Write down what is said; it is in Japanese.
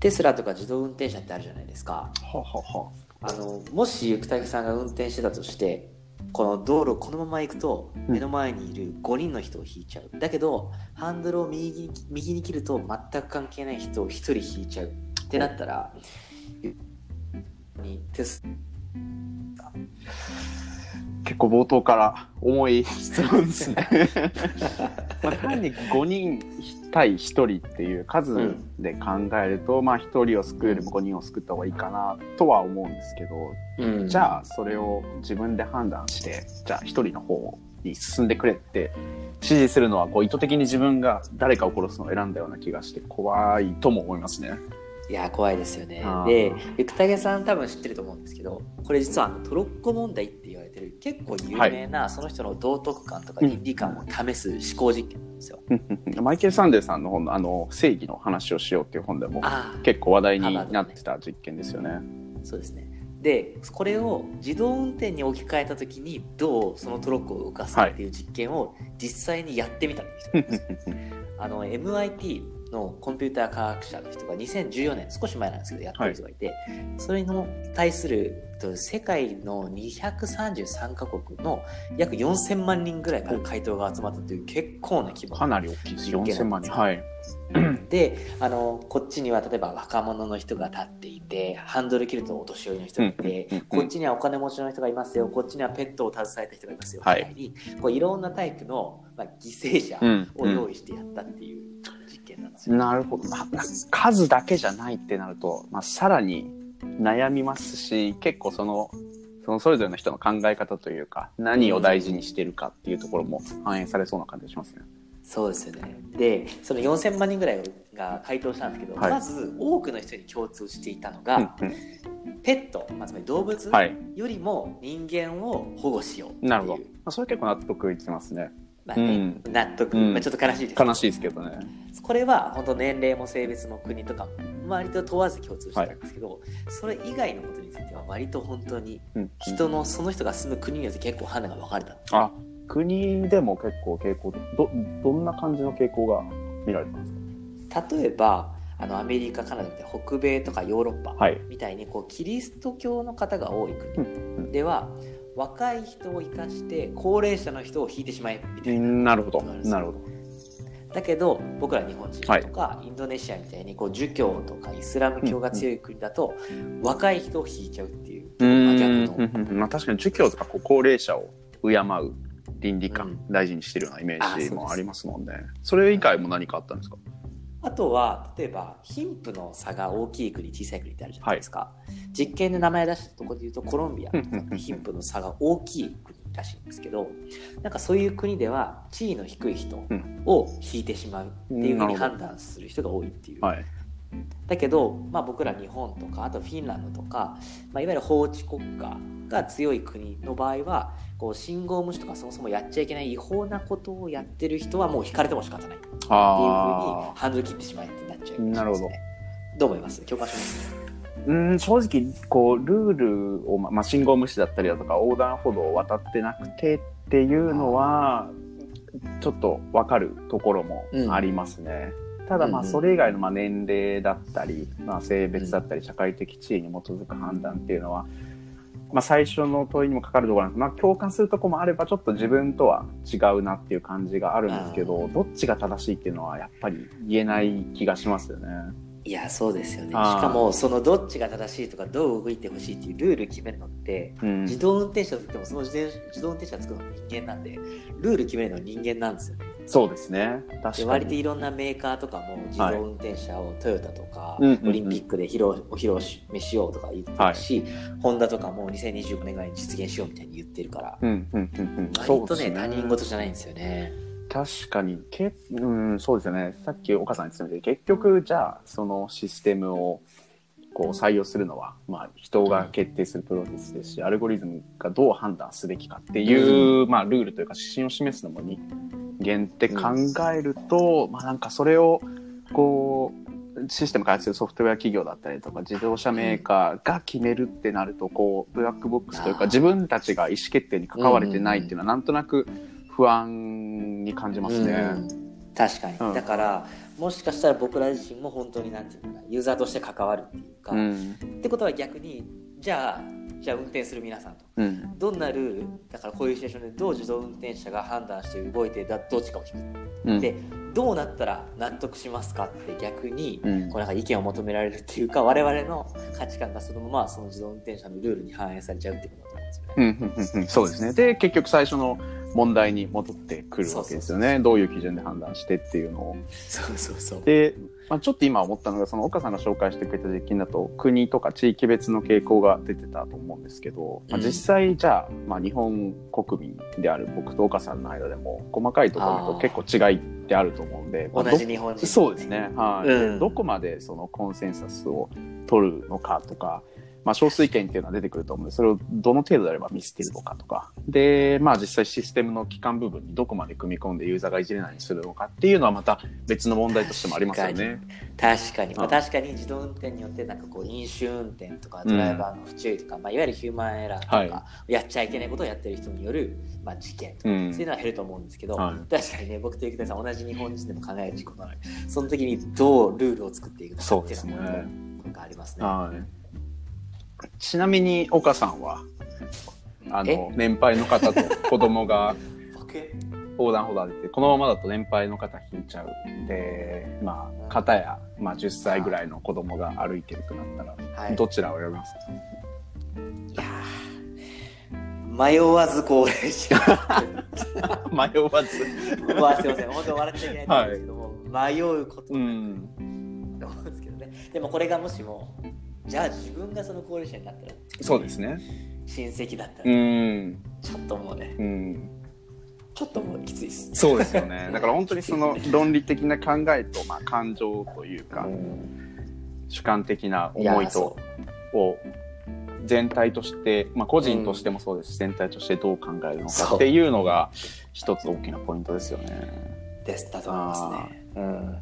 テスラとか自動運転車ってあるじゃないですか。はははあ。のもしゆくたけさんが運転してたとしてこの道路このまま行くとうん。目の前にいる5人の人を引いちゃう、だけどハンドルを右に右に切ると全く関係ない人を1人引いちゃう。ってなったらにテス結構冒頭から重い質問ですね。まあ、単に5人対1人っていう数で考えると、まあ1人を救うよりも5人を救った方がいいかなとは思うんですけど、うん。じゃあそれを自分で判断してじゃあ1人の方に進んでくれって指示するのはこう意図的に自分が誰かを殺すのを選んだような気がして怖いとも思いますね。いや怖いですよね。でゆくたけさん多分知ってると思うんですけどこれ実はあのトロッコ問題っててる結構有名な、その人の道徳観とか倫理観を試す思考実験なんですよ、マイケル・サンデーさんの本のあの正義の話をしようっていう本でも結構話題になってた実験ですよね。そうですね。で、これを自動運転に置き換えたときに、どうそのトロッコを動かすかっていう実験を実際にやってみたんです。あの、MIT のコンピューター科学者の人が2014年、少し前なんですけど、やってる人がいて、それに対すると世界の233カ国の約4000万人ぐらいから回答が集まったという結構な規模。かなり大きいです。4000万人。はい。であのこっちには例えば若者の人が立っていてハンドル切るとお年寄りの人がいて、うんうんうんこっちにはお金持ちの人がいますよ。こっちにはペットを携えた人がいますよ、はい。みたいにこういろんなタイプの、まあ、犠牲者うんを用意してやったっていう。実験なんですよ。なるほど、まあ、数だけじゃないってなると、まあ、さらに悩みますし結構そのそのそれぞれの人の考え方というか何を大事にしてるかっていうところも反映されそうな感じがしますね。そうですよねでその4000万人ぐらいが回答したんですけど、はいまず多くの人に共通していたのが、うんうんペット、まあ、つまり動物はい、よりも人間を保護しようっていう、なるほど。まあ、それ結構納得いきますね。まあねうん。納得、うん。まあ、ちょっと悲しいです。けど悲しいですけどね。これは本当年齢も性別も国とかも割と問わず共通してたんですけど、それ以外のことについては割と本当にうん、人のその人が住む国によって結構判断が分かれた。あ国でも結構傾向どどんな感じの傾向が見られたんです例えばあのアメリカカナダみたいな北米とかヨーロッパかはい。みたいにこうキリスト教の方が多いうん。国では若い人を生かして高齢者の人を引いてしまえみたいな。なるほど。なるほど。だけど僕ら日本人とか、インドネシアみたいにこう儒教とかイスラム教が強い国だと、若い人を引いちゃうっていう。逆まあ確かに儒教とかこう高齢者を敬う倫理観、うん。大事にしてるようなイメージもありますもんね。それ以外も何かあったんですか？あとは例えば貧富の差が大きい国小さい国ってあるじゃないですか、実験で名前出したところで言うとコロンビア。貧富の差が大きい国らしいんですけどなんかそういう国では地位の低い人を引いてしまうっていうふうに判断する人が多いっていう、はい。だけど、まあ、僕ら日本とかあとフィンランドとか、まあ、いわゆる法治国家が強い国の場合はこう信号無視とかそもそもやっちゃいけない違法なことをやってる人はもう引かれても仕方ない。っていうふうにあハンドル切ってしまえってなっちゃう、なるほど。どう思います？共感しますあ。うん、正直、こう、ルールを、ままあ、信号無視だったりだとか、横断歩道を渡ってなくてっていうのは、ちょっとわかるところもありますね。ただ、まあ、それ以外の、まあ、年齢だったり、まあ、性別だったり、社会的地位に基づく判断っていうのは、まあ、最初の問いにもかかるところなんです。まあ、共感するところもあれば、ちょっと自分とは違うなっていう感じがあるんですけど、どっちが正しいっていうのは、やっぱり言えない気がしますよね。いやそうですよね。しかもそのどっちが正しいとかどう動いてほしいっていうルール決めるのってうん。自動運転車といってもその自転自動運転車作るのは人間なんでルール決めるのは人間なんですよねそうですね。確か。割といろんなメーカーとかも自動運転車をトヨタとか、うんうんうんオリンピックで披露お披露ししようとか言ってるし、ホンダとかも2025年ぐらいに実現しようみたいに言ってるから、うんうんうんうん。割とねそうです他人事じゃないんですよね。確かにけ、うん、そうですよね。さっき岡さん言ってたみたいに結局じゃあそのシステムをこう採用するのは、まあ、人が決定するプロセスですし、アルゴリズムがどう判断すべきかっていう、まあ、ルールというか指針を示すのも人間って考えると、まあなんかそれをこうシステム開発するソフトウェア企業だったりとか自動車メーカーが決めるってなるとこうブラックボックスというか自分たちが意思決定に関われてないっていうのはなんとなく不安に感じますね。うん。確かに、うん。だからもしかしたら僕ら自身も本当になんていうかなユーザーとして関わるっていうか、うん。ってことは逆にじゃあじゃあ運転する皆さんと。うん。どんなルール？だからこういうシチュエーションでどう自動運転車が判断して動いてだどっちかを引く。うん。でどうなったら納得しますかって逆に、うんこうなんか意見を求められるっていうか我々の価値観がそのままその自動運転車のルールに反映されちゃうっていうことだと思うんですよね。うんうんうんうんそうですね。で、結局最初の問題に戻ってくるわけですよね。どういう基準で判断してっていうのを。そうそうそう。で、まあ、ちょっと今思ったのが、その岡さんが紹介してくれた実験だと、国とか地域別の傾向が出てたと思うんですけど、まあ、うん実際じゃあ、まあ、日本国民である僕と岡さんの間でも、細かいところだと結構違いってあると思うんで、まあ同じ日本人、そうですね。はい、うん。でどこまでそのコンセンサスを取るのかとか、まあ、少数意見っていうのは出てくると思うんで、それをどの程度であれば見捨てるのかとか、で、まあ実際システムの基幹部分にどこまで組み込んでユーザーがいじれないようにするのかっていうのはまた別の問題としてもありますよね。確かに、まあ、うん。確かに自動運転によってなんかこう飲酒運転とかドライバーの不注意とか、まあ、いわゆるヒューマンエラーとか、はやっちゃいけないことをやってる人による、まあ、事件とか、うん。そういうのは減ると思うんですけど、はい。確かにね僕と生田さん同じ日本人でも考える事故なのでその時にどうルールを作っていくのかっていうのはね。なんかありますね。はい。ちなみに岡さんは、あえ？の、年配の方と子供が 僕横断歩道でて、このままだと年配の方引いちゃう。で、まあ、方や、まあ、10歳ぐらいの子供が歩いてるとなったら、はい。どちらを選びます？かいやー迷わず高齢者迷わず。まあすいません。本当笑っちゃいけないんですけども、迷うことうなくん。と思うんですけどね。でもこれがもしもじゃあ自分がその高齢者になったらそうですね。親戚だったうら、ん。ちょっともうねうん。ちょっともうきついですそうですよね。だから本当にその論理的な考えと、まあ、感情というか、うん主観的な思いとを全体として、まあ、個人としてもそうですし、全体としてどう考えるのかっていうのが一つ大きなポイントですよね。うですだと思いますね、うん、